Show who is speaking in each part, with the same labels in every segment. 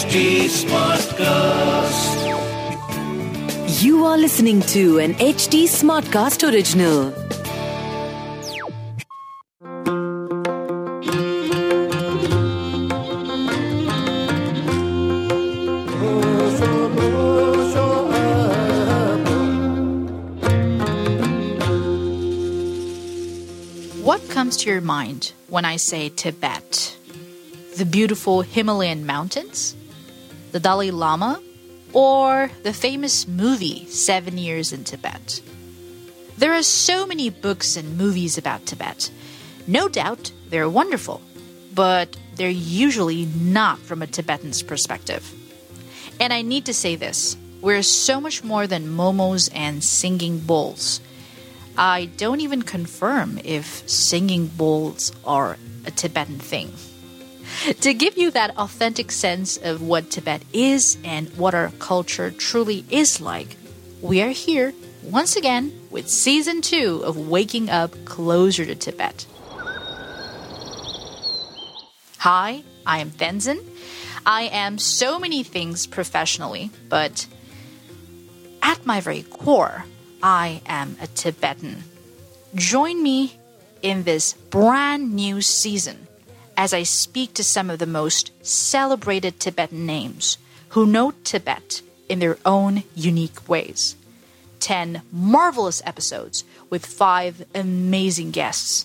Speaker 1: HT Smartcast.
Speaker 2: You are listening to an HT Smartcast original.
Speaker 3: What comes to your mind when I say Tibet? The beautiful Himalayan mountains? The Dalai Lama? Or the famous movie Seven Years in Tibet? There are so many books and movies about Tibet. No doubt they're wonderful, but they're usually not from a Tibetan's perspective. And I need to say this we're so much more than momos and singing bowls. I don't even confirm if singing bowls are a Tibetan thing. To give you that authentic sense of what Tibet is and what our culture truly is like, we are here once again with season two of Waking Up Closer to Tibet. Hi, I am Tenzin. I am so many things professionally, but at my very core, I am a Tibetan. Join me in this brand new season as I speak to some of the most celebrated Tibetan names who know Tibet in their own unique ways. 10 marvelous episodes with five amazing guests.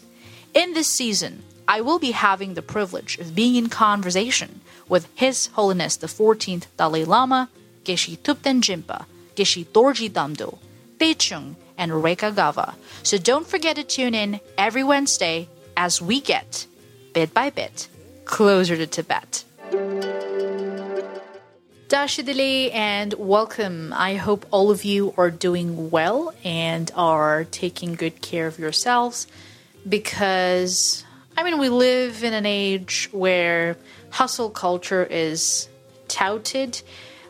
Speaker 3: In this season, I will be having the privilege of being in conversation with His Holiness the 14th Dalai Lama, Geshe Thupten Jinpa, Geshe Dorji Damdul, Taichung, and Reka Gava. So don't forget to tune in every Wednesday as we get, bit by bit, closer to Tibet. Tashi Delek and welcome. I hope all of you are doing well and are taking good care of yourselves because, I mean, we live in an age where hustle culture is touted,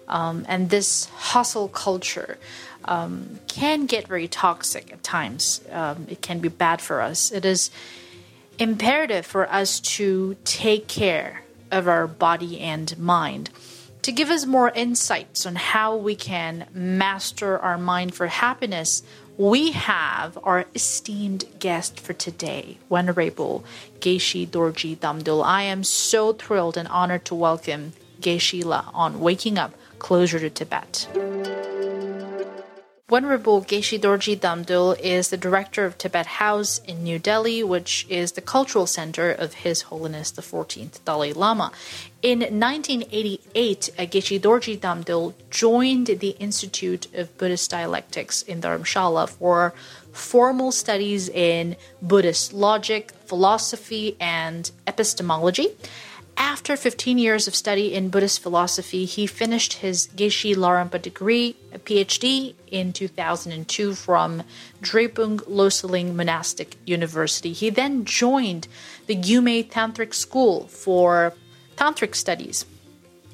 Speaker 3: um, and this hustle culture um, can get very toxic at times. Um, it can be bad for us. It is imperative for us to take care of our body and mind. To give us more insights on how we can master our mind for happiness, we have our esteemed guest for today, Venerable Geshe Dorji Damdul. I am so thrilled and honored to welcome Geshe-la on Waking Up Closer to Tibet. Venerable Geshe Dorji Damdul is the director of Tibet House in New Delhi, which is the cultural center of His Holiness the 14th Dalai Lama. In 1988, Geshe Dorji Damdul joined the Institute of Buddhist Dialectics in Dharamshala for formal studies in Buddhist logic, philosophy, and epistemology. After 15 years of study in Buddhist philosophy, he finished his Geshe Larampa degree, a PhD, in 2002 from Drepung Loseling Monastic University. He then joined the Gyume Tantric School for Tantric studies.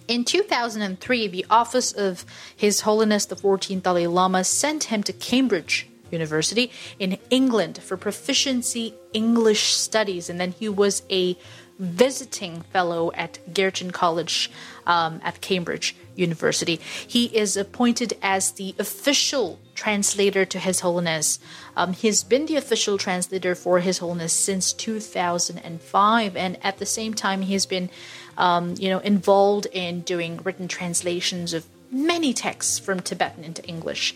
Speaker 3: In 2003, the office of His Holiness the 14th Dalai Lama sent him to Cambridge University in England for proficiency English studies, and then he was a visiting fellow at Girton College um, at Cambridge University. He is appointed as the official translator to His Holiness. Um, he's been the official translator for His Holiness since 2005, and at the same time, he's been, um, you know, involved in doing written translations of many texts from Tibetan into English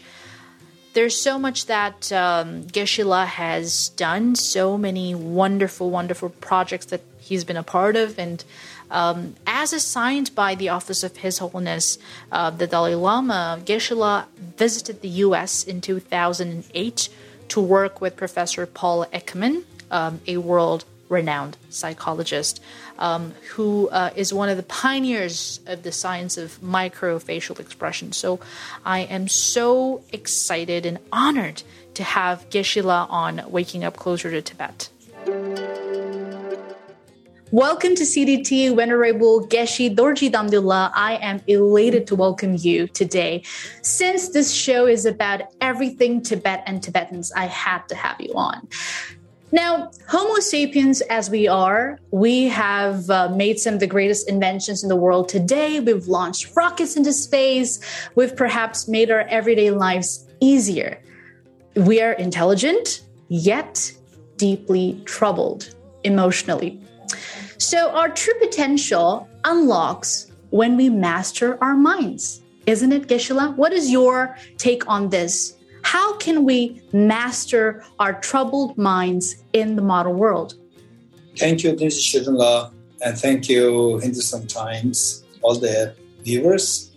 Speaker 3: there's so much that um, Geshe-la has done, so many wonderful, wonderful projects that he's been a part of. And um, as assigned by the Office of His Holiness, uh, the Dalai Lama, Geshe-la visited the US in 2008 to work with Professor Paul Ekman, um, a world renowned psychologist um, who uh, is one of the pioneers of the science of microfacial expression. So I am so excited and honored to have Geshe-la on Waking Up Closer to Tibet. Welcome to CDT, Venerable Geshe Dorji Damdullah. I am elated to welcome you today. Since this show is about everything Tibet and Tibetans, I had to have you on. Now, Homo sapiens, as we are, we have uh, made some of the greatest inventions in the world today. We've launched rockets into space. We've perhaps made our everyday lives easier. We are intelligent, yet deeply troubled emotionally. So, our true potential unlocks when we master our minds. Isn't it, Geshe-la? What is your take on this? How can we master our troubled minds in the modern world?
Speaker 4: Thank you, is Shirunla, and thank you, Hindustan Times, all the viewers.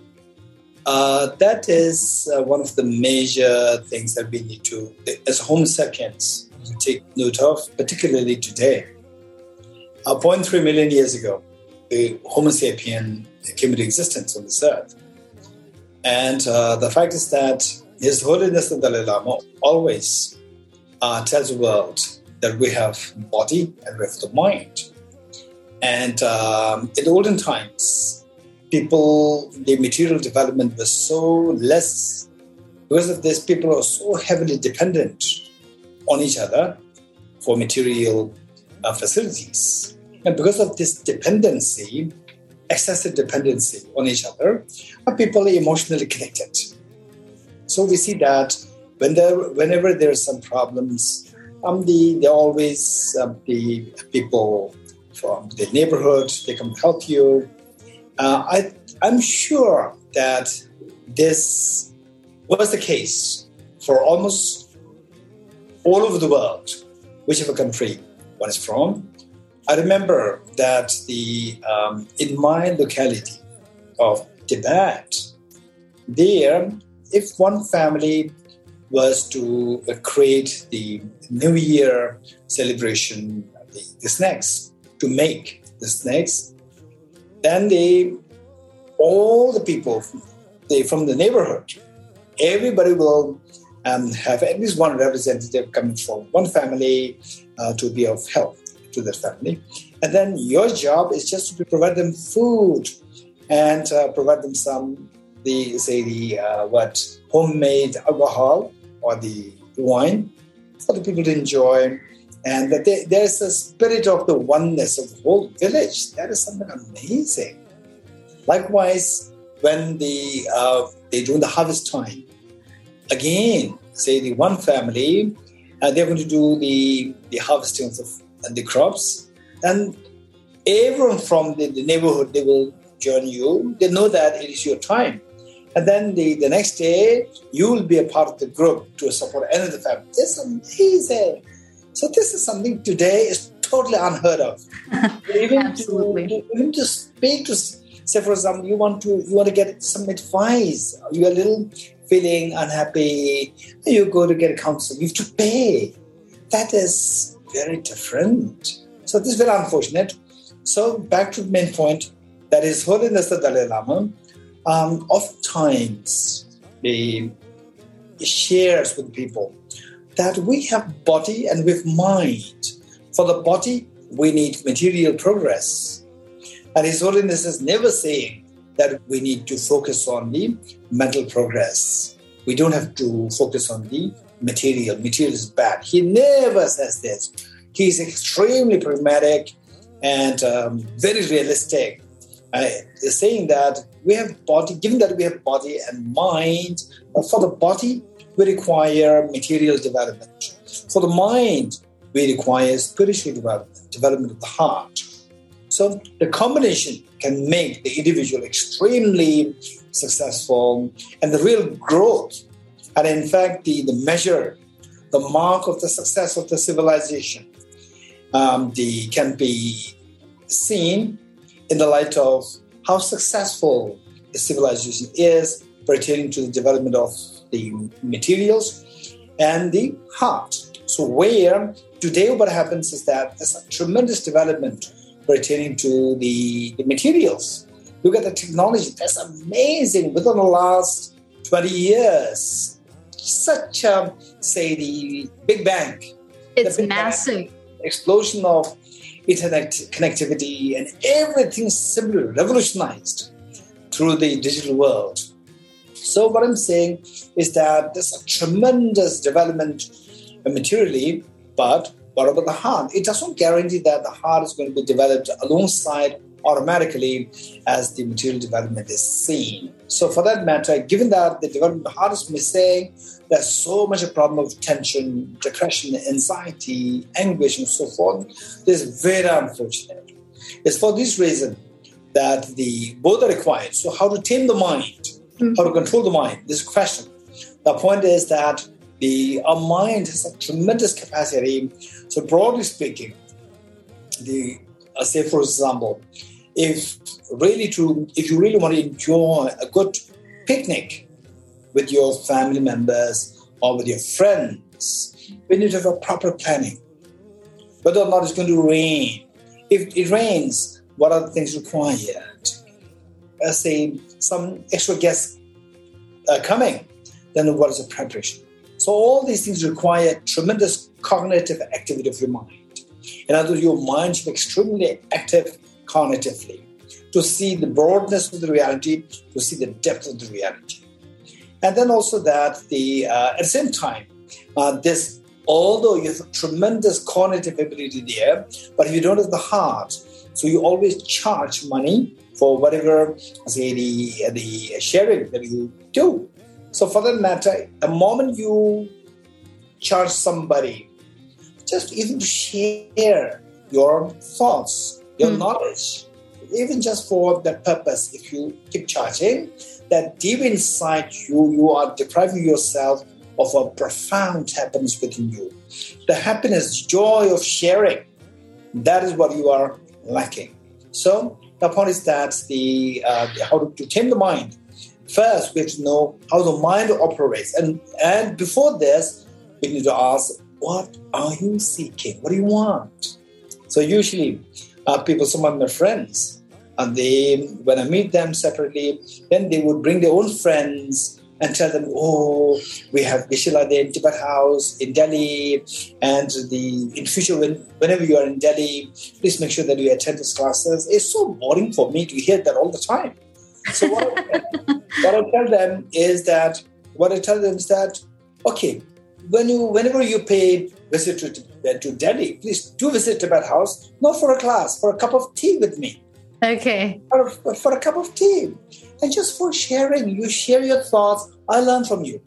Speaker 4: Uh, that is uh, one of the major things that we need to, as sapiens, to take note of, particularly today. Uh, 0.3 million years ago, the Homo sapien came into existence on this earth. And uh, the fact is that his Holiness the Dalai Lama always uh, tells the world that we have body and we have the mind. And um, in the olden times, people, the material development was so less. Because of this, people are so heavily dependent on each other for material uh, facilities. And because of this dependency, excessive dependency on each other, people are emotionally connected. So we see that when there, whenever there are some problems, um, the, they always uh, the people from the neighborhood they come help you. Uh, I, I'm sure that this was the case for almost all over the world, whichever country one is from. I remember that the um, in my locality of Tibet, there if one family was to uh, create the New Year celebration, the, the snacks, to make the snacks, then they, all the people they, from the neighborhood, everybody will um, have at least one representative coming from one family uh, to be of help to their family. And then your job is just to provide them food and uh, provide them some the say the uh, what homemade alcohol or the wine for the people to enjoy, and that they, there's a spirit of the oneness of the whole village. That is something amazing. Likewise, when the uh, they do the harvest time, again, say the one family, uh, they're going to do the the harvesting of the, the crops, and everyone from the, the neighborhood they will join you. They know that it is your time and then the, the next day, you will be a part of the group to support another family. It's amazing. So this is something today is totally unheard of.
Speaker 3: even Absolutely.
Speaker 4: To, even to speak to, say for example, you want to you want to get some advice. You're a little feeling unhappy. You go to get a counsel. You have to pay. That is very different. So this is very unfortunate. So back to the main point. That is Holiness the Dalai Lama um, oftentimes he shares with people that we have body and we have mind. For the body, we need material progress. And His Holiness is never saying that we need to focus on the mental progress. We don't have to focus on the material. Material is bad. He never says this. He's extremely pragmatic and um, very realistic uh, saying that we have body, given that we have body and mind, uh, for the body, we require material development. For the mind, we require spiritual development, development of the heart. So the combination can make the individual extremely successful and the real growth. And in fact, the, the measure, the mark of the success of the civilization um, the, can be seen in the light of how successful the civilization is pertaining to the development of the materials and the heart. So, where today what happens is that there's a tremendous development pertaining to the, the materials. Look at the technology, that's amazing. Within the last 20 years, such a, say, the Big Bang.
Speaker 3: It's big massive. Bang,
Speaker 4: explosion of internet connectivity and everything simply revolutionized through the digital world. So, what I'm saying is that there's a tremendous development materially, but What about the heart? It doesn't guarantee that the heart is going to be developed alongside automatically as the material development is seen. So, for that matter, given that the development of heart is missing, there's so much a problem of tension, depression, anxiety, anguish, and so forth. This is very unfortunate. It's for this reason that the both are required. So, how to tame the mind, hmm. how to control the mind? This question. The point is that the our mind has a tremendous capacity. So, broadly speaking, the uh, say for example, if really to if you really want to enjoy a good picnic with your family members or with your friends, we need to have a proper planning. Whether or not it's going to rain. If it rains, what are the things required? Uh, say some extra guests are coming, then what is the preparation? So all these things require tremendous cognitive activity of your mind. In other words, your mind should be extremely active cognitively to see the broadness of the reality, to see the depth of the reality. And then also that the uh, at the same time, uh, this although you have tremendous cognitive ability there, but if you don't have the heart, so you always charge money for whatever say the the sharing that you do. So for that matter, the moment you charge somebody just even to share your thoughts, your
Speaker 3: Mm.
Speaker 4: knowledge, even just for that purpose, if you keep charging, that deep inside you, you are depriving yourself of a profound happiness within you. The happiness, joy of sharing, that is what you are lacking. So the point is that the uh, how to, to tame the mind. First, we have to know how the mind operates, and and before this, we need to ask, what are you seeking? What do you want? So usually, uh, people, some of my friends, and they when I meet them separately, then they would bring their own friends and tell them, oh, we have Vishila there in Tibet House in Delhi, and the in future when whenever you are in Delhi, please make sure that you attend these classes. It's so boring for me to hear that all the time. So what, I, what I tell them is that what I tell them is that okay, when you whenever you pay visit to, to Delhi, please do visit Tibet House, not for a class, for a cup of tea with me
Speaker 3: Okay.
Speaker 4: for, for a cup of tea and just for sharing. You share your thoughts, I learn from you.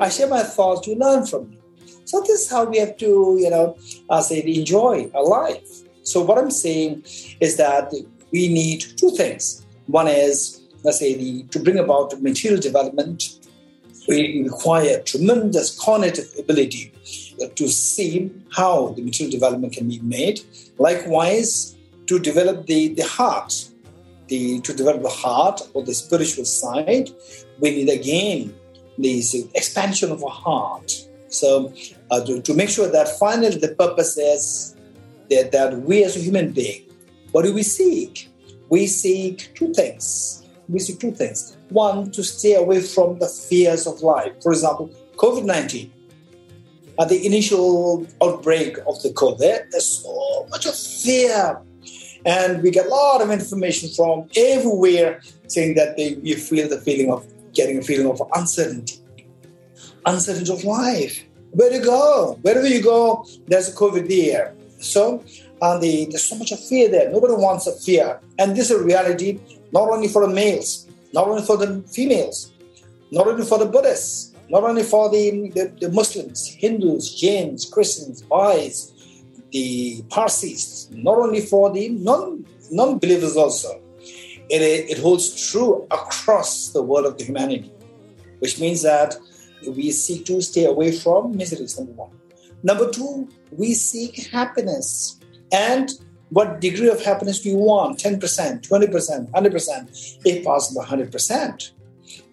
Speaker 4: I share my thoughts, you learn from me. So this is how we have to, you know, uh, say enjoy our life. So what I'm saying is that we need two things. One is, let's say, the, to bring about material development, we require tremendous cognitive ability to see how the material development can be made. Likewise, to develop the, the heart, the, to develop the heart or the spiritual side, we need again this expansion of our heart. So, uh, to, to make sure that finally the purpose is that, that we as a human being, what do we seek? We seek two things. We seek two things. One, to stay away from the fears of life. For example, COVID 19. At the initial outbreak of the COVID, there's so much of fear and we get a lot of information from everywhere saying that they, you feel the feeling of getting a feeling of uncertainty, uncertainty of life. Where to go? Wherever you go, there's a COVID there. So uh, the, there's so much of fear there. Nobody wants a fear. And this is a reality not only for the males, not only for the females, not only for the Buddhists, not only for the, the, the Muslims, Hindus, Jains, Christians, Baha'is, the Parsis, not only for the non non believers also. It, it holds true across the world of the humanity, which means that we seek to stay away from miseries, number one. Number two, we seek happiness. And what degree of happiness do you want? 10%, 20%, 100%, if possible, 100%.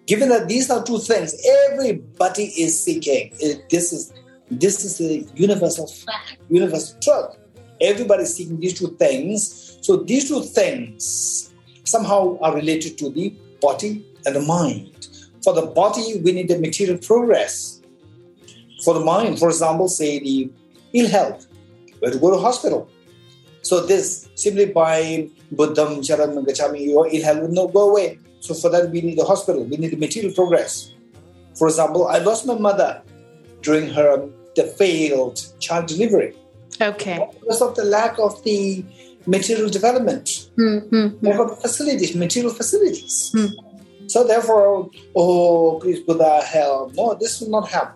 Speaker 4: Given that these are two things everybody is seeking, it, this is this is the universal fact, universal truth. Everybody is seeking these two things. So these two things somehow are related to the body and the mind. For the body, we need the material progress. For the mind, for example, say the ill health, where to go to hospital. So this simply by Buddham, Charan, Gachami, your ill health will not go away. So for that, we need the hospital. We need material progress. For example, I lost my mother during her the failed child delivery.
Speaker 3: Okay.
Speaker 4: Because of the lack of the material development,
Speaker 3: Mm-hmm.
Speaker 4: lack of facilities, material facilities. Hmm. So therefore, oh, please Buddha help. No, this will not help.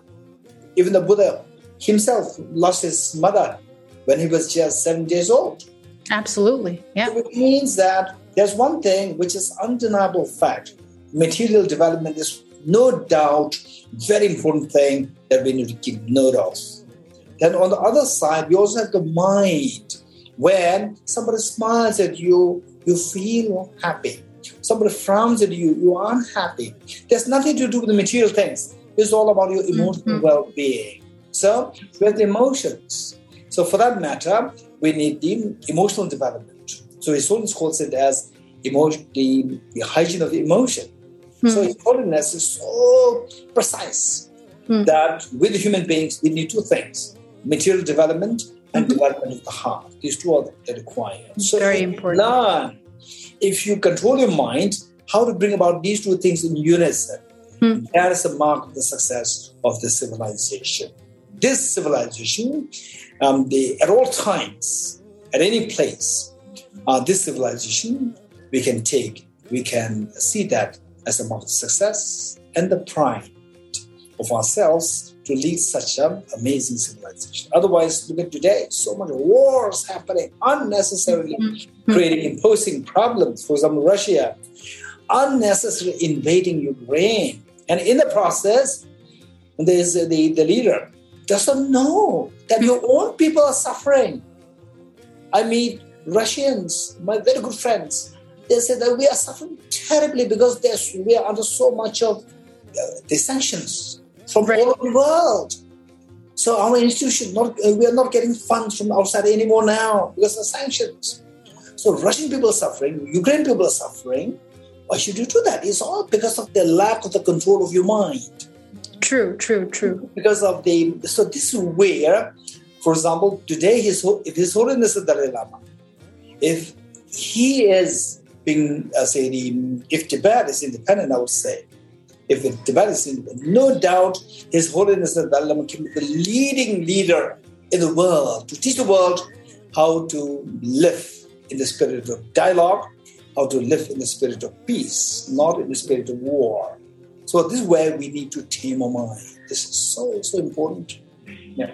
Speaker 4: Even the Buddha himself lost his mother when he was just seven years old.
Speaker 3: Absolutely. Yeah.
Speaker 4: So it means that there's one thing which is undeniable fact. Material development is no doubt very important thing that we need to keep note of. Then on the other side, we also have the mind. When somebody smiles at you, you feel happy. Somebody frowns at you, you are unhappy. There's nothing to do with the material things. It's all about your emotional
Speaker 3: Mhm.
Speaker 4: well-being. So with emotions. So for that matter, we need the emotional development. So His Holiness calls it as emotion, the, the hygiene of the emotion. So His Holiness is so precise
Speaker 3: Hmm.
Speaker 4: that with human beings, we need two things material development and development of the heart. These two are the required. So
Speaker 3: Very
Speaker 4: if you
Speaker 3: important.
Speaker 4: Learn if you control your mind, how to bring about these two things in unison.
Speaker 3: Hmm.
Speaker 4: That is the mark of the success of the civilization. This civilization, um, the, at all times, at any place, uh, this civilization we can take, we can see that as a mark of success and the pride of ourselves to lead such an amazing civilization. Otherwise, look at today, so much wars happening unnecessarily, creating imposing problems. For example, Russia unnecessarily invading Ukraine, and in the process, there's the, the leader doesn't know that your own people are suffering. I meet Russians, my very good friends. They say that we are suffering terribly because we are under so much of uh, the sanctions from
Speaker 3: Right.
Speaker 4: all over the world. So our institution, not uh, we are not getting funds from outside anymore now because of sanctions. So Russian people are suffering, Ukraine people are suffering. Why should you do that? It's all because of the lack of the control of your mind
Speaker 3: True, true, true.
Speaker 4: because of the so this is where for example today his if his holiness the dalai lama if he is being uh, say the if tibet is independent i would say if the tibet is independent no doubt his holiness the dalai lama can be the leading leader in the world to teach the world how to live in the spirit of dialogue how to live in the spirit of peace not in the spirit of war so this is where we need to tame our mind. This is so so important. Yeah.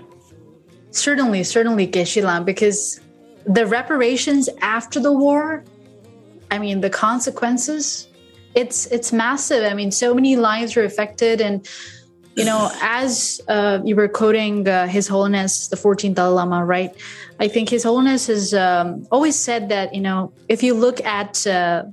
Speaker 3: Certainly, certainly, Geshe-la, because the reparations after the war, I mean, the consequences, it's it's massive. I mean, so many lives were affected, and you know, as uh, you were quoting uh, His Holiness the 14th Dalai Lama, right? I think His Holiness has um, always said that you know, if you look at uh,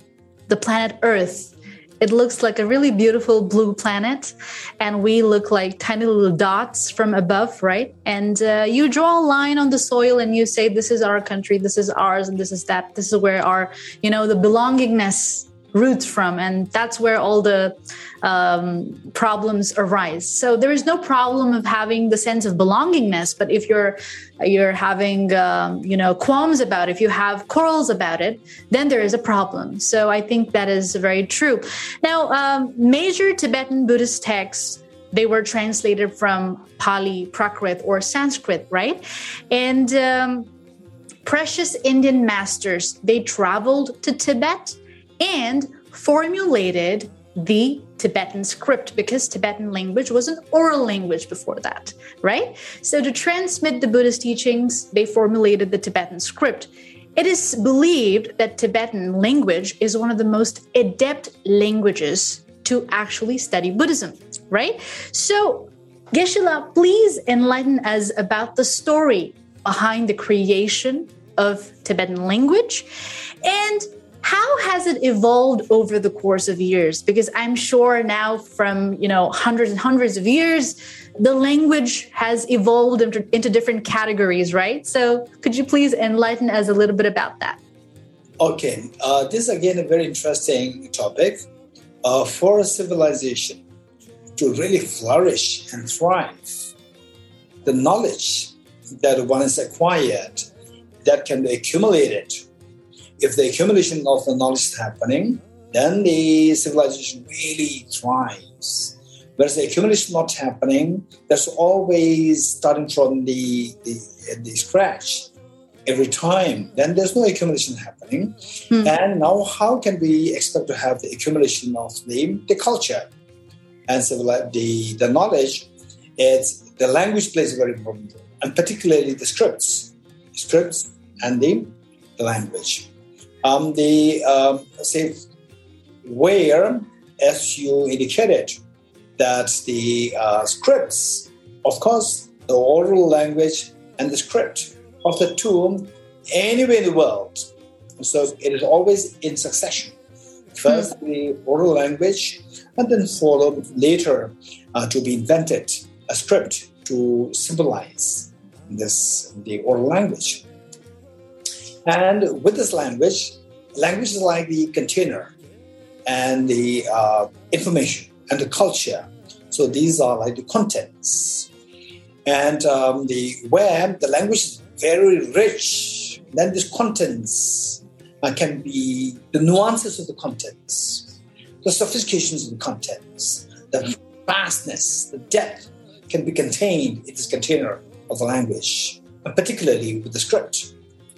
Speaker 3: the planet Earth, it looks like a really beautiful blue planet, and we look like tiny little dots from above, right? And uh, you draw a line on the soil and you say, This is our country, this is ours, and this is that. This is where our, you know, the belongingness roots from. And that's where all the um, problems arise. So there is no problem of having the sense of belongingness, but if you're you're having um, you know qualms about it, if you have quarrels about it, then there is a problem. So I think that is very true. Now, um, major Tibetan Buddhist texts they were translated from Pali, Prakrit, or Sanskrit, right? And um, precious Indian masters they traveled to Tibet and formulated the Tibetan script because Tibetan language was an oral language before that, right? So to transmit the Buddhist teachings, they formulated the Tibetan script. It is believed that Tibetan language is one of the most adept languages to actually study Buddhism, right? So, Geshe-la, please enlighten us about the story behind the creation of Tibetan language and how has it evolved over the course of years because i'm sure now from you know hundreds and hundreds of years the language has evolved into, into different categories right so could you please enlighten us a little bit about that
Speaker 4: Okay, uh, this is again a very interesting topic. Uh, for a civilization to really flourish and thrive, the knowledge that one has acquired that can be accumulated. If the accumulation of the knowledge is happening, then the civilization really thrives. Whereas the accumulation not happening, that's always starting from the, the, the scratch every time. Then there's no accumulation happening. Hmm. And now, how can we expect to have the accumulation of the, the culture and civili- the, the knowledge? It's the language plays a very important role, and particularly the scripts, scripts and the, the language. Um, the um, say where, as you indicated, that the uh, scripts, of course, the oral language and the script of the two anywhere in the world. So it is always in succession. First the oral language, and then followed later uh, to be invented a script to symbolize this the oral language. And with this language, language is like the container and the uh, information and the culture. So these are like the contents. And um, the where the language is very rich, then these contents uh, can be the nuances of the contents, the sophistications of the contents, the vastness, the depth can be contained in this container of the language, and particularly with the script.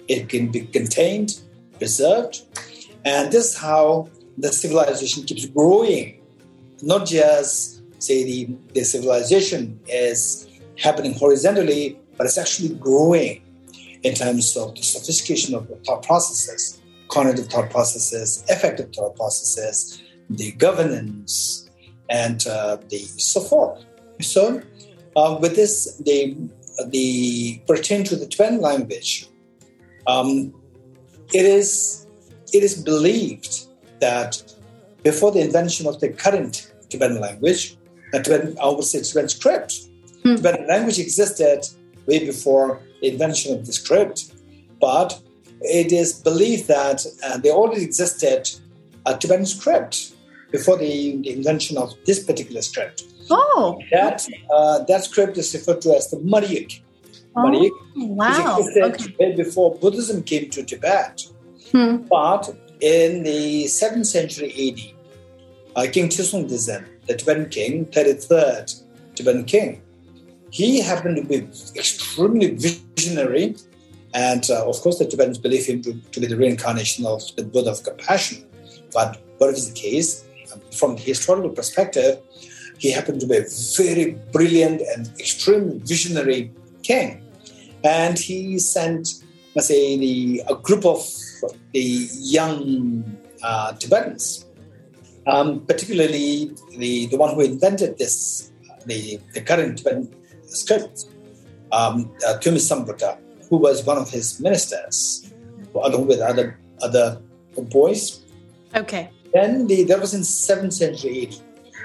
Speaker 4: It can be contained, preserved, and this is how the civilization keeps growing. Not just say the, the civilization is happening horizontally, but it's actually growing in terms of the sophistication of the thought processes, cognitive thought processes, effective thought processes, the governance, and uh, the so forth. So, uh, with this, the the pertain to the twin language, um, it is it is believed that before the invention of the current Tibetan language, the Tibetan, I would say Tibetan script, Tibetan language existed way before the invention of the script, but it is believed that uh, there already existed a Tibetan script before the, the invention of this particular script.
Speaker 3: Oh,
Speaker 4: That uh, that script is referred to as the Mariyik. Mariyik,
Speaker 3: wow. Okay.
Speaker 4: before Buddhism came to Tibet.
Speaker 3: Hmm.
Speaker 4: But in the 7th century AD, uh, King Dizen, the Tibetan king, 33rd Tibetan king, he happened to be extremely visionary. And uh, of course, the Tibetans believe him to, to be the reincarnation of the Buddha of compassion. But whatever the case, from the historical perspective, he happened to be a very brilliant and extremely visionary king. And he sent, let's say, the, a group of the young uh, Tibetans, um, particularly the, the one who invented this, the, the current Tibetan script, um, uh, who was one of his ministers, along with other other boys.
Speaker 3: Okay.
Speaker 4: Then the, that was in 7th century AD.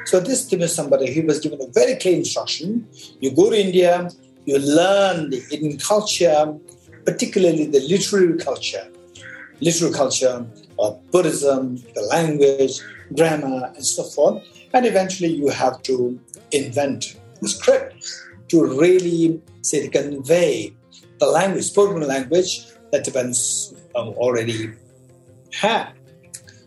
Speaker 4: So this Thonmi Sambhota, he was given a very clear instruction. You go to India, you learn the Indian culture, particularly the literary culture, literary culture of Buddhism, the language, grammar, and so forth. And eventually you have to invent the script to really say to convey the language, spoken language that Tibetans um, already had.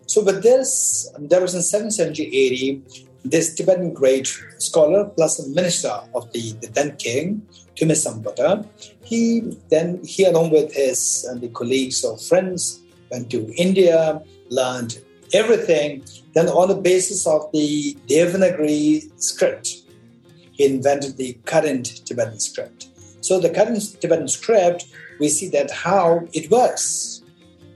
Speaker 4: So, with this, there was in 7th century AD, this Tibetan great scholar plus a minister of the, the then king, Thonmi Sambhota, he then, he along with his and the colleagues or friends, went to India, learned everything. Then, on the basis of the Devanagari script, he invented the current Tibetan script. So, the current Tibetan script, we see that how it works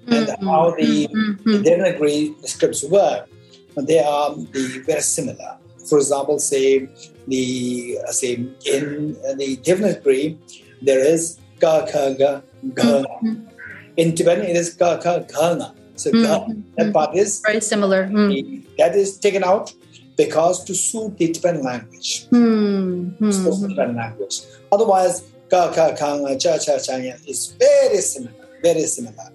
Speaker 4: and mm-hmm. how the, the Devanagari scripts work. They are the, very similar. For example, say the say in the Devanagari, there is ga ka ga ga. In Tibetan, it is ga ka ga nga. So ga, that part is
Speaker 3: Very similar. Mm.
Speaker 4: that is taken out because to suit the Tibetan language.
Speaker 3: Hmm. Hmm.
Speaker 4: So Tibetan language. Otherwise, ka ka ka nga cha cha cha is very similar, very similar.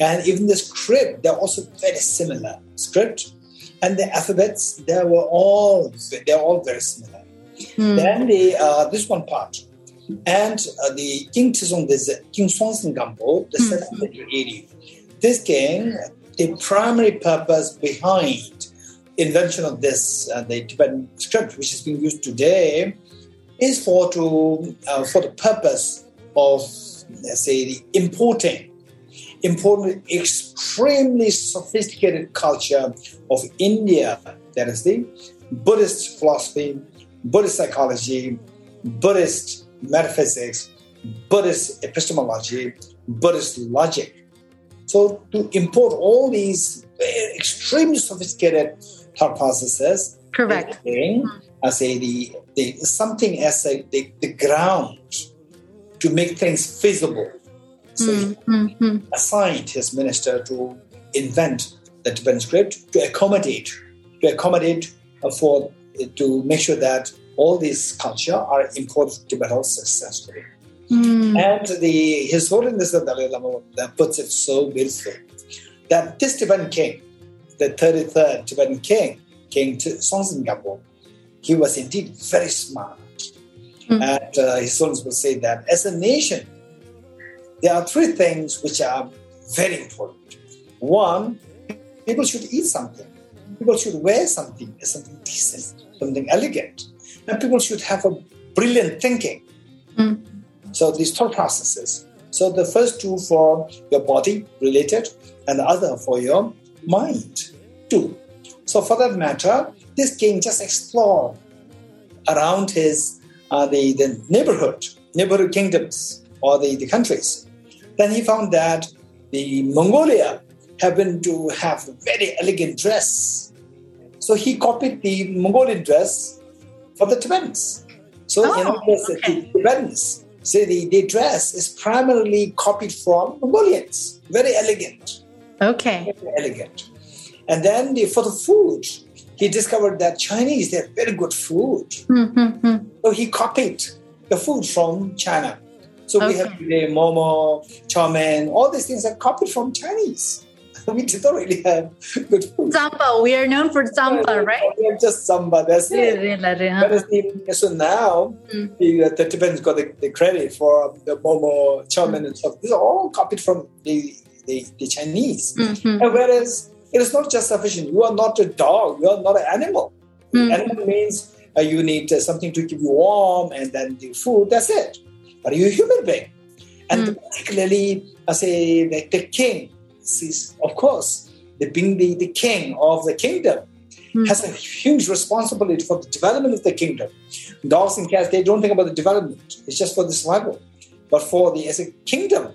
Speaker 4: And even the script, they're also very similar. Script and the alphabets, they were all they're all very similar.
Speaker 3: Hmm.
Speaker 4: Then the uh, this one part, and uh, the King Tizong, this King Songtsen Gampo, the
Speaker 3: Hmm.
Speaker 4: 780. This king, the primary purpose behind invention of this, uh, the Tibetan script, which is being used today, is for to uh, for the purpose of, let's say, the importing, importing extremely sophisticated culture of India. That is the Buddhist philosophy, Buddhist psychology, Buddhist metaphysics, Buddhist epistemology, Buddhist logic. So to import all these extremely sophisticated thought processes,
Speaker 3: Correct.
Speaker 4: I say the, the something as a, the, the ground to make things feasible. So he
Speaker 3: Mm-hmm.
Speaker 4: assigned his minister to invent the Tibetan script to accommodate, to accommodate uh, for to make sure that all these culture are imported to Tibet successfully.
Speaker 3: Mm.
Speaker 4: And the His Holiness the Dalai Lama that puts it so beautifully that this Tibetan king, the 33rd Tibetan king, King Songtsen Gampo, he was indeed very smart.
Speaker 3: Mm.
Speaker 4: And uh, His Holiness will say that as a nation, there are three things which are very important. One, people should eat something. People should wear something, something decent, something elegant. And people should have a brilliant thinking.
Speaker 3: Mm.
Speaker 4: So these thought processes. So the first two for your body related, and the other for your mind too. So for that matter, this king just explored around his uh, the, the neighborhood, neighborhood kingdoms or the, the countries. Then he found that the Mongolia happened to have very elegant dress. So he copied the Mongolian dress for the Tibetans. So
Speaker 3: Oh,
Speaker 4: in other words, the
Speaker 3: okay.
Speaker 4: Tibetans say the, the dress is primarily copied from Mongolians. Very elegant
Speaker 3: Okay.
Speaker 4: very elegant. And then the, for the food, he discovered that Chinese they have very good food.
Speaker 3: Mm-hmm.
Speaker 4: So he copied the food from China. So we have
Speaker 3: Okay.
Speaker 4: today momo, chow mein, all these things are copied from Chinese. we don't really have good food.
Speaker 3: tsampa. We are known for tsampa, right?
Speaker 4: We have just tsampa. That's it.
Speaker 3: Correct.
Speaker 4: so now
Speaker 3: Mm.
Speaker 4: the, the Tibetans got the, the credit for the momo, chow mein, and stuff. These are all copied from the, the, the Chinese.
Speaker 3: Mm-hmm.
Speaker 4: And whereas it is not just sufficient. You are not a dog. You are not an animal.
Speaker 3: Mm.
Speaker 4: Animal means uh, you need uh, something to keep you warm and then the food. That's it. But you're a human being. And particularly, I say, the, the king, sees, of course, the being the, the king of the kingdom
Speaker 3: Mm.
Speaker 4: has a huge responsibility for the development of the kingdom. Dogs and cats, they don't think about the development. It's just for the survival. But for the as a kingdom,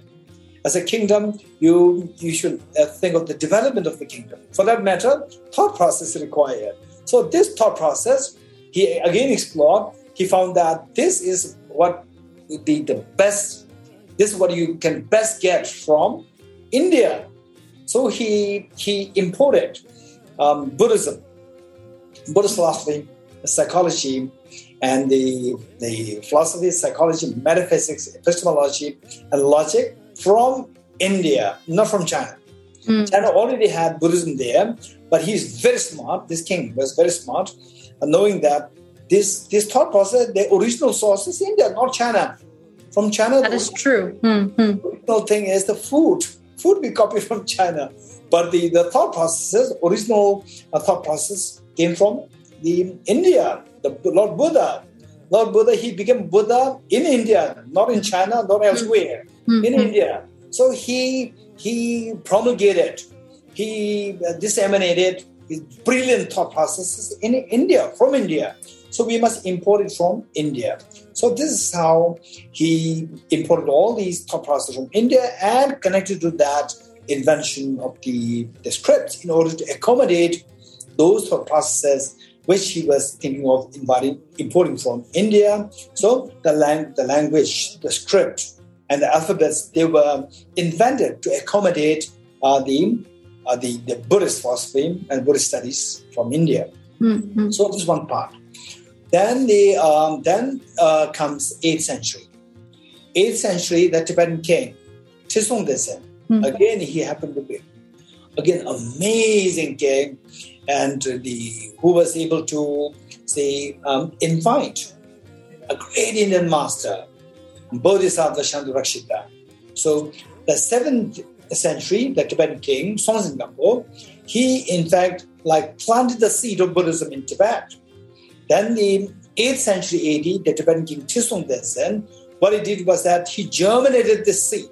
Speaker 4: as a kingdom, you you should uh, think of the development of the kingdom. For that matter, thought process is required. So this thought process, he again explored. He found that this is what the, the best. This is what you can best get from India. So he he imported um, Buddhism, Buddhist philosophy, psychology, and the the philosophy, psychology, metaphysics, epistemology, and logic from India, not from China.
Speaker 3: Mm.
Speaker 4: China already had Buddhism there, but he's very smart. This king was very smart, and knowing that this this thought process, the original source is India, not China. From China,
Speaker 3: That
Speaker 4: the
Speaker 3: is true. Mm-hmm.
Speaker 4: original thing is the food. Food we copy from China, but the, the thought processes, original uh, thought process came from the India. The Lord Buddha, Lord Buddha, he became Buddha in India, not in China, not elsewhere, in
Speaker 3: Mhm.
Speaker 4: India. So he he promulgated, he uh, disseminated his brilliant thought processes in India, from India. So we must import it from India. So this is how he imported all these thought processes from India and connected to that invention of the, the script in order to accommodate those thought processes which he was thinking of inviting, importing from India. So the, lang- the language, the script, and the alphabets, they were invented to accommodate uh, the, uh, the, the Buddhist philosophy and Buddhist studies from India.
Speaker 3: Mm-hmm.
Speaker 4: So this is one part. Then the um, then uh, comes eighth century. Eighth century, the Tibetan king Trisong Detsen.
Speaker 3: Mhm.
Speaker 4: Again, he happened to be again amazing king, and the who was able to say um, invite a great Indian master, Bodhisattva Shantarakshita. So the seventh century, the Tibetan king Songtsen Gampo, he in fact like planted the seed of Buddhism in Tibet. Then the 8th century AD, the Tibetan king Trisong Detsen, what he did was that he germinated the seed,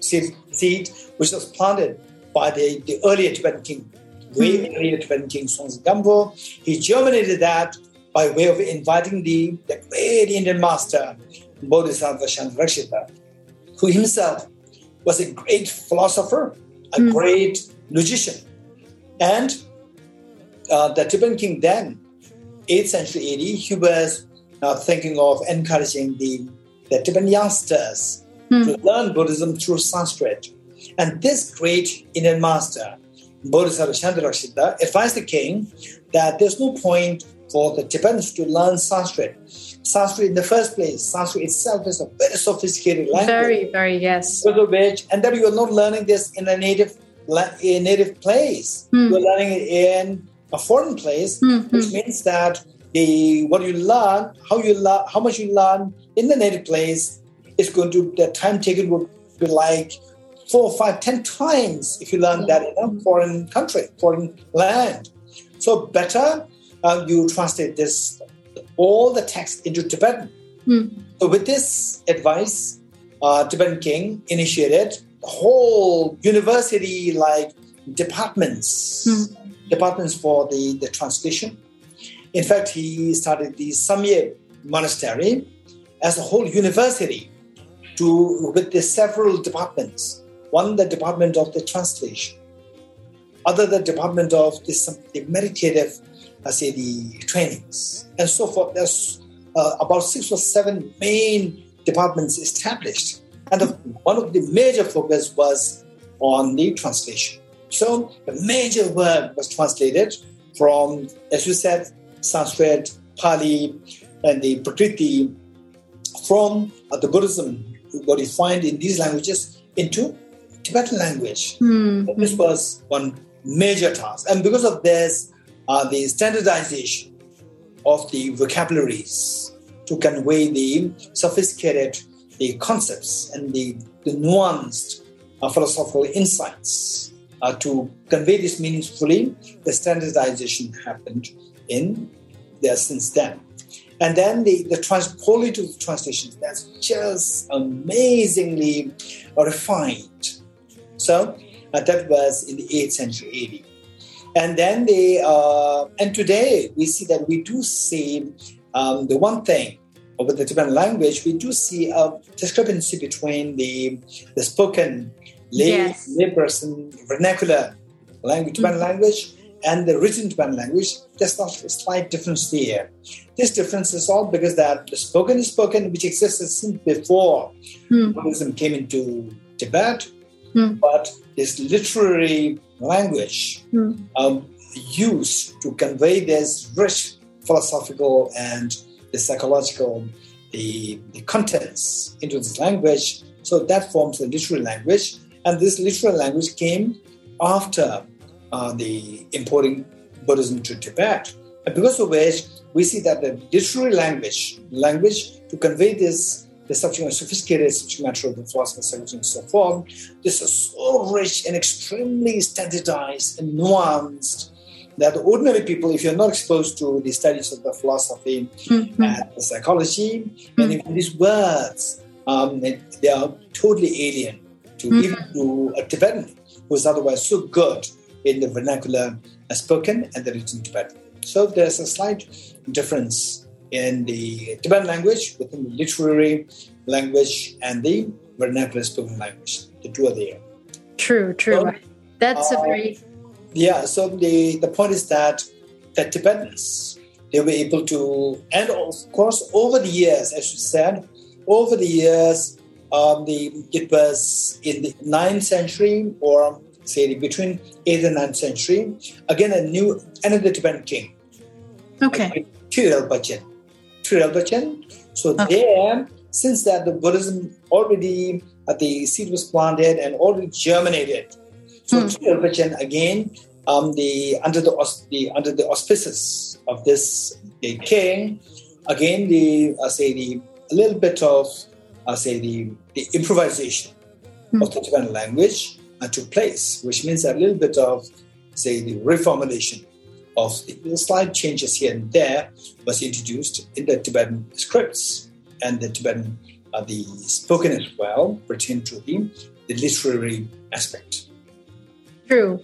Speaker 4: seed, seed which was planted by the, the earlier Tibetan king, way earlier Tibetan king Songtsen Gampo. He germinated that by way of inviting the, the great Indian master, Bodhisattva Shantarakshita, who himself was a great philosopher, a
Speaker 3: Mm.
Speaker 4: great logician. And uh, the Tibetan king then, 8th century AD, he was uh, thinking of encouraging the, the Tibetan youngsters to learn Buddhism through Sanskrit. And this great Indian master, Bodhisattva Shantarakshita, advised the king that there's no point for the Tibetans to learn Sanskrit. Sanskrit in the first place, Sanskrit itself is a very sophisticated language.
Speaker 3: Very, very, yes.
Speaker 4: Which, and that you are not learning this in a native a native place.
Speaker 3: Hmm.
Speaker 4: You're learning it in a foreign place,
Speaker 3: Mhm.
Speaker 4: which means that the what you learn, how you learn, how much you learn in the native place is going to the time taken would be like four, five, ten times if you learn that in a foreign country, foreign land. So better uh, you translate this all the text into Tibetan.
Speaker 3: Hmm.
Speaker 4: So with this advice, uh, Tibetan king initiated whole university like departments, departments for the, the translation. In fact, he started the Samye monastery as a whole university to with the several departments. One, the department of the translation. Other, the department of the, the meditative, I say, the trainings, and so forth. There's uh, about six or seven main departments established, and the, one of the major focus was on the translation. So the major work was translated from, as you said, Sanskrit, Pali, and the Prakriti from the Buddhism, what you find in these languages, into Tibetan language.
Speaker 3: Hmm.
Speaker 4: This was one major task. And because of this, uh, the standardization of the vocabularies to convey the sophisticated the concepts and the, the nuanced uh, philosophical insights uh, to convey this meaningfully, the standardization happened in there since then. And then the, the trans- translations, that's just amazingly refined. So uh, that was in the 8th century AD. And then they, uh, and today we see that we do see um, the one thing with the Tibetan language, we do see a discrepancy between the, the spoken lay,
Speaker 3: Yes.
Speaker 4: layperson vernacular language, Tibetan language, and the written Tibetan language. There's not a slight difference there. This difference is all because that the spoken is spoken, which existed since before
Speaker 3: Hmm.
Speaker 4: Buddhism came into Tibet,
Speaker 3: Hmm.
Speaker 4: but this literary language
Speaker 3: Hmm.
Speaker 4: um, used to convey this rich philosophical and the psychological the, the contents into this language. So that forms the literary language, and this literary language came after uh, the importing Buddhism to Tibet. And because of which, we see that the literary language, language to convey this, the subject matter, sophisticated subject matter of the philosophy, psychology, and so forth, this is so rich and extremely standardized and nuanced that the ordinary people, if you're not exposed to the studies of the philosophy
Speaker 3: Mhm.
Speaker 4: and the psychology, and even these words, um, they are totally alien to
Speaker 3: Mhm.
Speaker 4: even to a Tibetan who's otherwise so good in the vernacular spoken and the written Tibetan. So there's a slight difference in the Tibetan language within the literary language and the vernacular spoken language. The two are there.
Speaker 3: True, true.
Speaker 4: So,
Speaker 3: That's a
Speaker 4: uh,
Speaker 3: very
Speaker 4: Yeah, so the, the point is that the Tibetans, they were able to, and of course, over the years, as you said, over the years, um, the, it was in the 9th century or say between 8th and 9th century, again, a new, another Tibetan king,
Speaker 3: okay.
Speaker 4: Tri Ralpachen. So
Speaker 3: Okay.
Speaker 4: there, since that the Buddhism already, uh, the seed was planted and already germinated. So. Tri Ralpachen again, um, the under the, the under the auspices of this the king, again the uh, say the a little bit of uh, say the, the improvisation
Speaker 3: Hmm.
Speaker 4: of the Tibetan language uh, took place, which means a little bit of say, the reformulation of the slight changes here and there was introduced in the Tibetan scripts and the Tibetan, uh, the spoken as well, pertain to the, the literary aspect.
Speaker 3: True.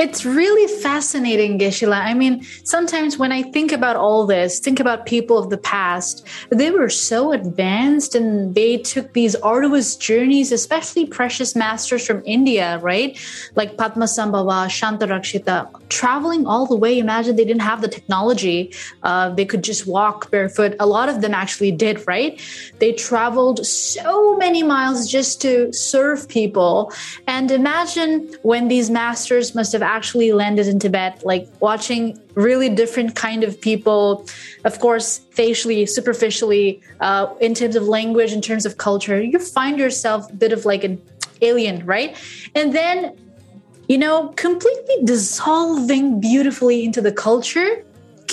Speaker 3: It's really fascinating, Geshe-la. I mean, sometimes when I think about all this, think about people of the past, they were so advanced and they took these arduous journeys, especially precious masters from India, right? Like Padmasambhava, Shantarakshita, traveling all the way. Imagine they didn't have the technology. Uh, they could just walk barefoot. A lot of them actually did, right? They traveled so many miles just to serve people. And imagine when these masters masters must have actually landed in Tibet, like watching really different kind of people, of course, facially, superficially, uh, in terms of language, in terms of culture. You find yourself a bit of like an alien, right? And then, you know, completely dissolving beautifully into the culture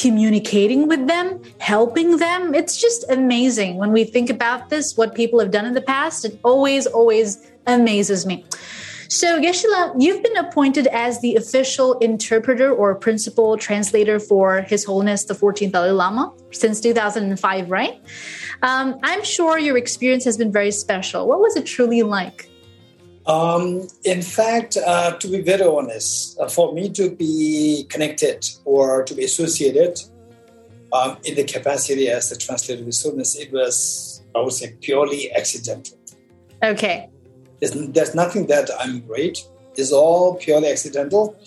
Speaker 3: communicating with them, helping them. It's just amazing when we think about this, what people have done in the past. It always, always amazes me. So, Geshe-la, you've been appointed as the official interpreter or principal translator for His Holiness the 14th Dalai Lama since 2005, right? Um, I'm sure your experience has been very special. What was it truly like?
Speaker 4: Um, in fact, uh, to be very honest, uh, for me to be connected or to be associated um, in the capacity as the translator of His Holiness, it was, I would say, purely accidental.
Speaker 3: Okay.
Speaker 4: There's, there's nothing that I'm great. It's all purely accidental.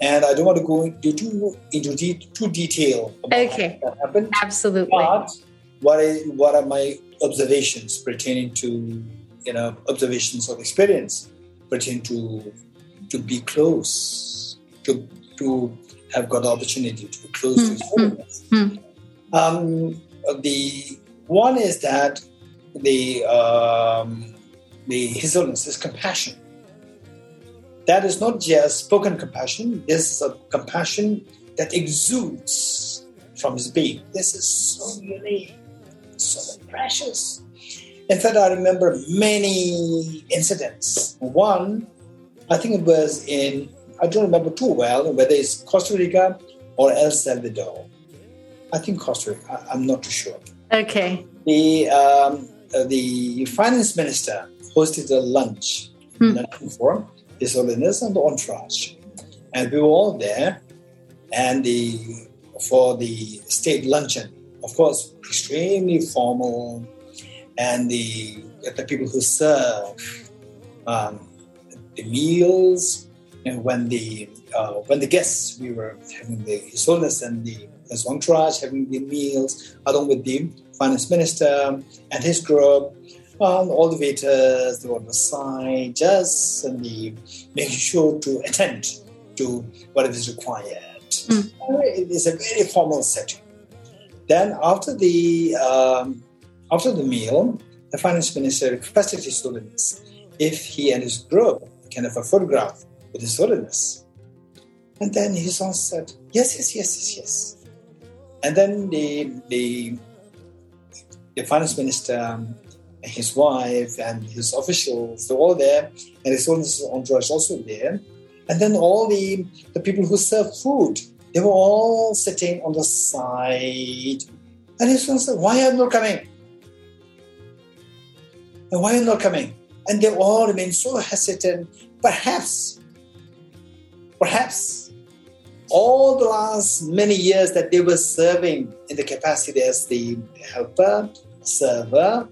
Speaker 4: And I don't want to go into too, into de- too detail about
Speaker 3: okay.
Speaker 4: that happened.
Speaker 3: Absolutely.
Speaker 4: But what, what are my observations pertaining to, you know, observations of experience pertaining to to be close, to to have got the opportunity to be close mm-hmm. to.
Speaker 3: Mm-hmm.
Speaker 4: Um, the one is that the um, the His illness is compassion. That is not just spoken compassion, this is a compassion that exudes from his being. This is so unique, so precious. In fact, I remember many incidents. One, I think it was in, I don't remember too well, whether it's Costa Rica or El Salvador. I think Costa Rica, I'm not too sure.
Speaker 3: Okay.
Speaker 4: The, um, uh, the finance minister hosted a lunch hmm. for His Holiness and the entourage. And we were all there. And the for the state luncheon, of course, extremely formal. And the, the people who serve um, the meals, and when the uh, when the guests, we were having the His Holiness and the his entourage having the meals along with the finance minister and his group all the waiters, they were on the side, just and the making sure to attend to whatever is required. Mm. It is a very formal setting. Then after the um, after the meal, the finance minister requested his holiness if he and his group can have a photograph with his holiness. And then his son said, yes, yes, yes, yes, yes. And then the the the finance minister his wife and his officials, they're all there, and his own entourage also there. And then all the, the people who serve food, they were all sitting on the side. And his son said, Why are you not coming? And why are you not coming? And they all remained so hesitant. Perhaps, perhaps all the last many years that they were serving in the capacity as the helper, server,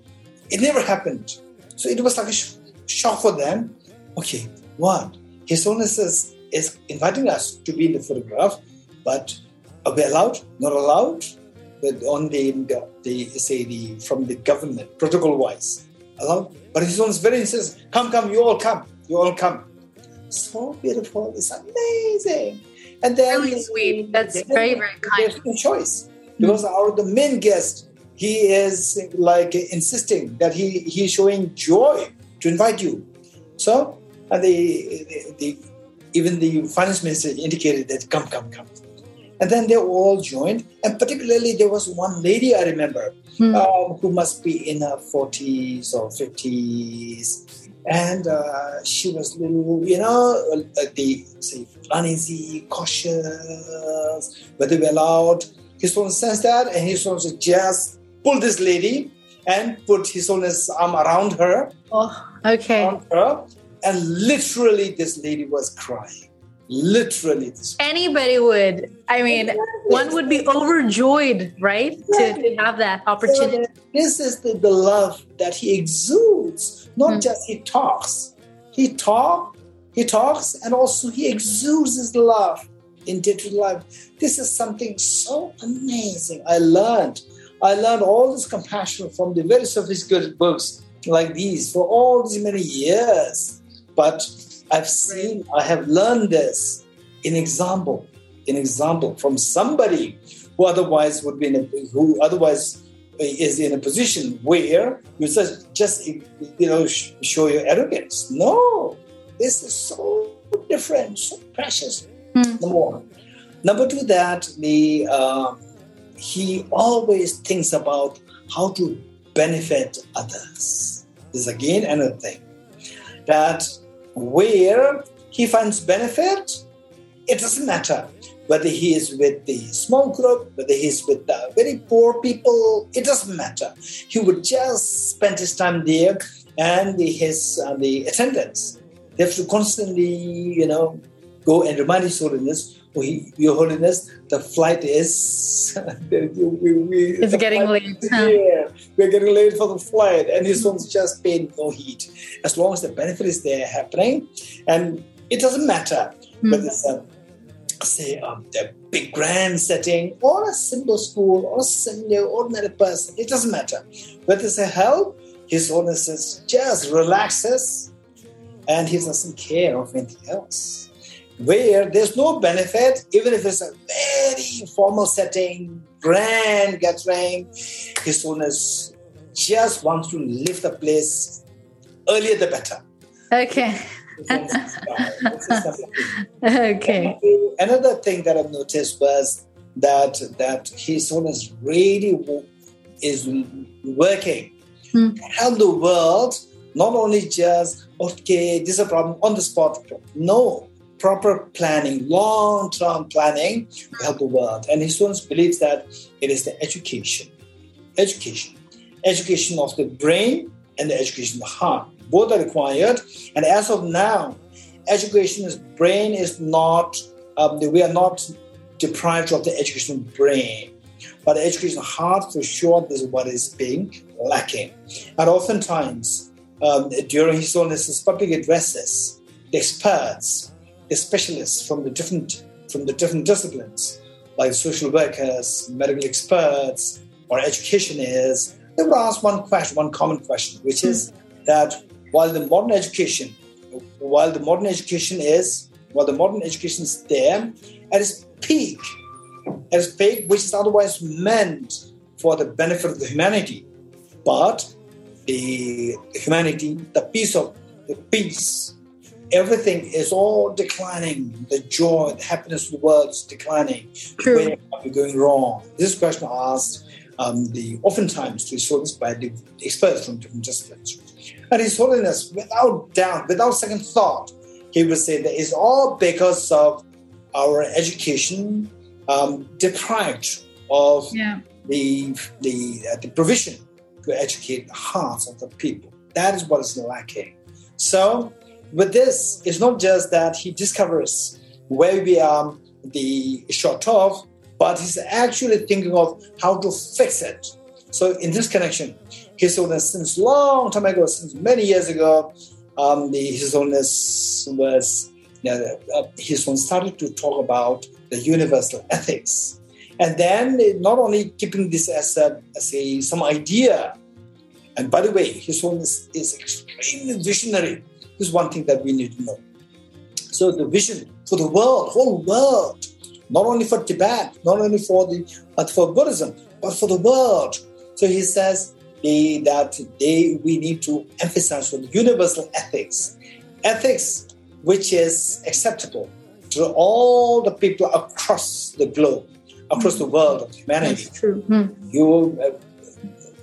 Speaker 4: it never happened. So it was like a sh- shock for them. Okay, what? His Holiness is, is inviting us to be in the photograph, but are we allowed? Not allowed? But on the, the, say the from the government protocol wise allowed. But His Holiness very insists, come, come, you all come, you all come. So beautiful, it's amazing. And then
Speaker 3: really sweet. That's very, very kind.
Speaker 4: There's no choice because mm-hmm. our the main guest he is like insisting that he he's showing joy to invite you. So and the, the, the, even the finance minister indicated that come, come, come. And then they all joined, and particularly there was one lady I remember hmm. um, who must be in her forties or fifties, and uh, she was little, you know, uh, the say uneasy, cautious, whether we allowed. His son sensed that, and his son just pulled this lady and put his son's arm around her,
Speaker 3: Oh, okay.
Speaker 4: around her, and literally this lady was crying. Literally.
Speaker 3: Anybody would. I mean, one would be overjoyed, right? To, to have that opportunity.
Speaker 4: So this is the, the love that he exudes. Not
Speaker 3: Mm.
Speaker 4: just he talks. He talk, he talks, and also he exudes his love in day-to-day life. This is something so amazing. I learned. I learned all this compassion from the very sophisticated books like these for all these many years. But I've seen, I have learned this in example, in example from somebody who otherwise would be in a, who otherwise is in a position where you just just you know sh- show your arrogance. No, this is so different, so precious.
Speaker 3: Hmm.
Speaker 4: Number one. Number two, that the uh, he always thinks about how to benefit others. This is again another thing that where he finds benefit, it doesn't matter whether he is with the small group, whether he's with the very poor people, it doesn't matter. He would just spend his time there, and his uh, the attendants they have to constantly, you know, go and remind His Holiness, he, Your Holiness, the flight is we, we,
Speaker 3: It's getting late, huh?
Speaker 4: here. We're getting late for the flight, and his one's just paying no heed. As long as the benefit is there happening, and it doesn't matter
Speaker 3: Hmm.
Speaker 4: whether it's a say um, a big grand setting or a simple school or a simple ordinary person. It doesn't matter. Whether it's a help, his holiness just relaxes and he doesn't care of anything else. Where there's no benefit, even if it's a very formal setting, grand gathering, his holiness just wants to leave the place earlier the better.
Speaker 3: Okay.
Speaker 4: His Holiness is fine. This is something.
Speaker 3: Okay.
Speaker 4: Another thing that I've noticed was that that his holiness really is working
Speaker 3: Hmm.
Speaker 4: help the world, not only just okay, this is a problem on the spot. No, proper planning, long-term planning to help the world. And his holiness believes that it is the education, education, education of the brain and the education of the heart. Both are required. And as of now, education is brain is not um, we are not deprived of the education brain but the education heart for sure this is what is being lacking and oftentimes um, during his holiness's public addresses the experts specialists from the different from the different disciplines like social workers medical experts or educationists they would ask one question one common question which is that while the modern education while the modern education is while the modern education is there at its peak at its peak which is otherwise meant for the benefit of the humanity but the humanity the peace of the peace everything is all declining the joy the happiness of the world is declining
Speaker 3: True.
Speaker 4: where are we going wrong this question asked um, the oftentimes to his holiness by the experts from different disciplines and His Holiness, without doubt, without second thought, he would say that it's all because of our education um, deprived of
Speaker 3: Yeah.
Speaker 4: the the, uh, the provision to educate the hearts of the people. That is what is lacking. So, with this, it's not just that he discovers where we are the short of, but he's actually thinking of how to fix it. So, in this connection, His Holiness, since long time ago, since many years ago, um, the, His Holiness was you know, uh, His Holiness started to talk about the universal ethics, and then not only keeping this as a, as a some idea. And by the way, His Holiness is extremely visionary. This is one thing that we need to know. So the vision for the world, whole world, not only for Tibet, not only for the but for Buddhism, but for the world. So he says they, that they we need to emphasize the universal ethics, ethics which is acceptable to all the people across the globe, across the hmm. world of humanity
Speaker 3: That's true. Hmm.
Speaker 4: you uh,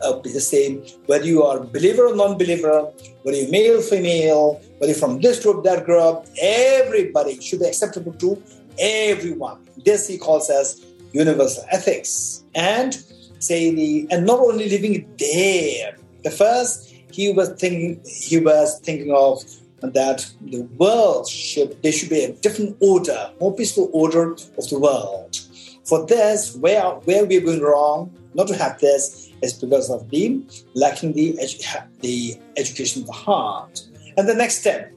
Speaker 4: uh, uh, say whether you are believer or non-believer, whether you're male, female, whether you're from this group, that group, everybody should be acceptable to everyone. This he calls as universal ethics. And say the and not only living there. The first he was thinking he was thinking of that the world should there should be a different order, more peaceful order of the world. For this, where where we're going wrong, not to have this, is because of the lacking the edu- the education of the heart. And the next step,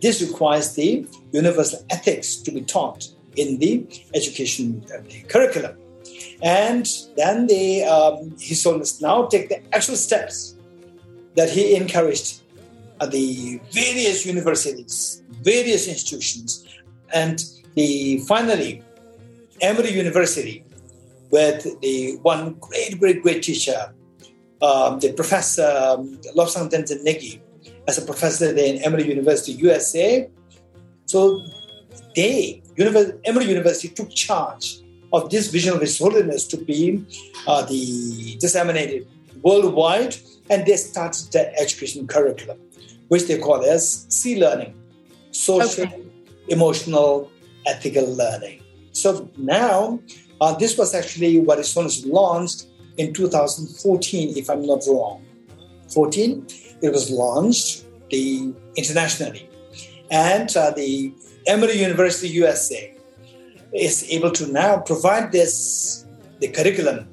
Speaker 4: this requires the universal ethics to be taught in the education the curriculum. And then the um, his us now take the actual steps that he encouraged at the various universities, various institutions, and the finally Emory University with the one great, great, great teacher, um, the professor um, Lobsang Tenzin as a professor there in Emory University, USA. So they, Emory University, took charge of this vision of His Holiness to be uh, the disseminated worldwide, and they started the education curriculum which they call as SEE learning, social, okay. emotional, ethical learning. So now, uh, this was actually what is known as launched in 2014, if I'm not wrong. 14, it was launched the internationally, and uh, the Emory University USA is able to now provide this the curriculum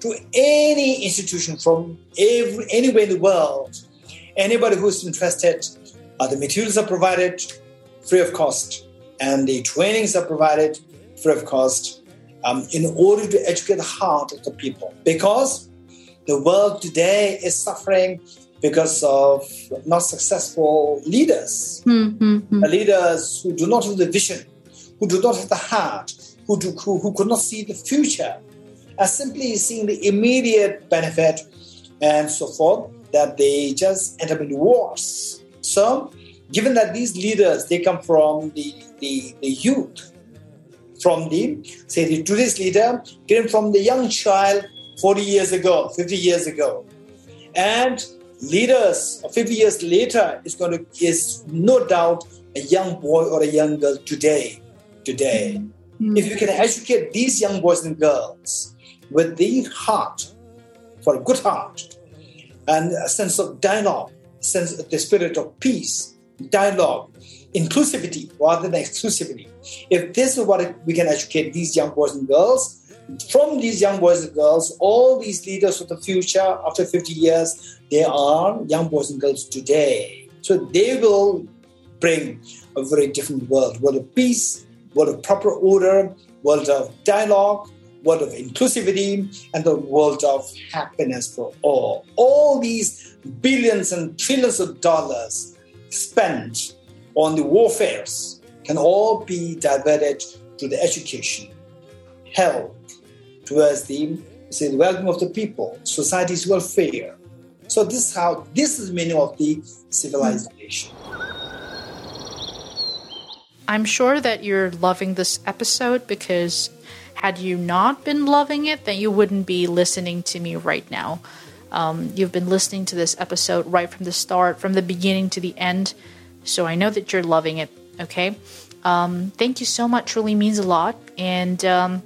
Speaker 4: to any institution from every, anywhere in the world. Anybody who's interested, uh, the materials are provided free of cost, and the trainings are provided free of cost um, in order to educate the heart of the people. Because the world today is suffering because of not successful leaders, mm-hmm. leaders who do not have the vision, who do not have the heart, who, do, who, who could not see the future, are simply seeing the immediate benefit and so forth that they just end up in wars. So, given that these leaders they come from the, the, the youth, from the say the today's leader came from the young child 40 years ago, 50 years ago, and leaders 50 years later is going to is no doubt a young boy or a young girl today. Today, mm-hmm. if you can educate these young boys and girls with the heart, for a good heart, and a sense of dialogue, sense of the spirit of peace, dialogue, inclusivity rather than exclusivity. If this is what we can educate these young boys and girls, from these young boys and girls, all these leaders of the future after 50 years, they are young boys and girls today. So they will bring a very different world, world of peace, world of proper order, world of dialogue, world of inclusivity, and the world of happiness for all. All these billions and trillions of dollars spent on the warfares can all be diverted to the education, health, towards the, say, the well-being of the people, society's welfare. So this is how this is meaning of the civilization.
Speaker 3: I'm sure that you're loving this episode because had you not been loving it, then you wouldn't be listening to me right now. Um, you've been listening to this episode right from the start, from the beginning to the end. So I know that you're loving it, okay? Um, thank you so much, really means a lot. And um,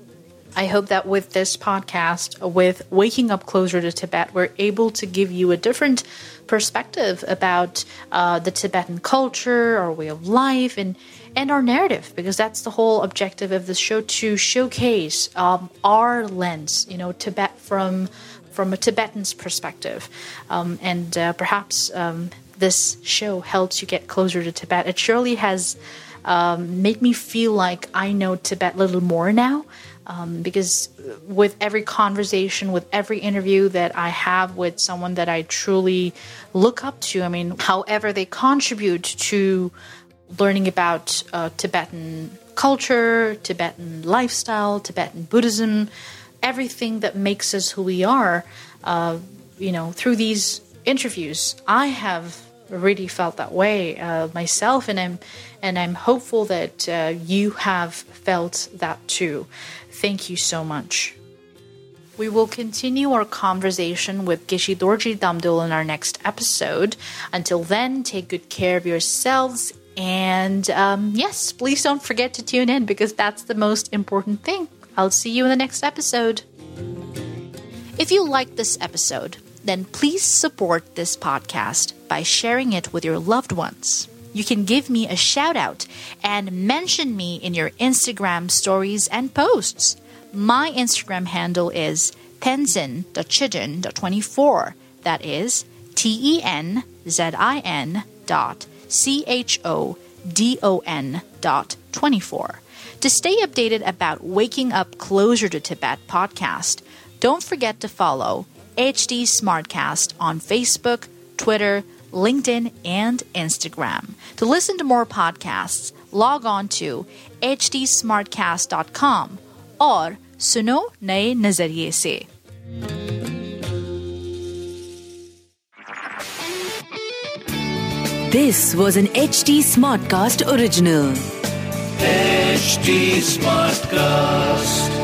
Speaker 3: I hope that with this podcast, with Waking Up Closer to Tibet, we're able to give you a different perspective about uh, the Tibetan culture, our way of life, and and our narrative, because that's the whole objective of the show to showcase um, our lens, you know, Tibet from from a Tibetan's perspective, um, and uh, perhaps um, this show helps you get closer to Tibet. It surely has um, made me feel like I know Tibet a little more now. Um, because with every conversation, with every interview that I have with someone that I truly look up to, I mean, however they contribute to learning about uh, Tibetan culture, Tibetan lifestyle, Tibetan Buddhism, everything that makes us who we are, uh, you know, through these interviews. I have really felt that way uh, myself, and I'm and I'm hopeful that uh, you have felt that too. Thank you so much. We will continue our conversation with Geshe Dorji Damdul in our next episode. Until then, take good care of yourselves. And um, yes, please don't forget to tune in because that's the most important thing. I'll see you in the next episode. If you liked this episode, then please support this podcast by sharing it with your loved ones. You can give me a shout out and mention me in your Instagram stories and posts. My Instagram handle is tenzin.chodon.24. That is T E N Z I N dot C H O D O N dot 24. To stay updated about Waking Up Closer to Tibet podcast, don't forget to follow HD Smartcast on Facebook, Twitter, LinkedIn, and Instagram. To listen to more podcasts, log on to hdsmartcast.com और सुनो नए नजरिए से
Speaker 2: This was an HT Smartcast original.
Speaker 1: HT Smartcast.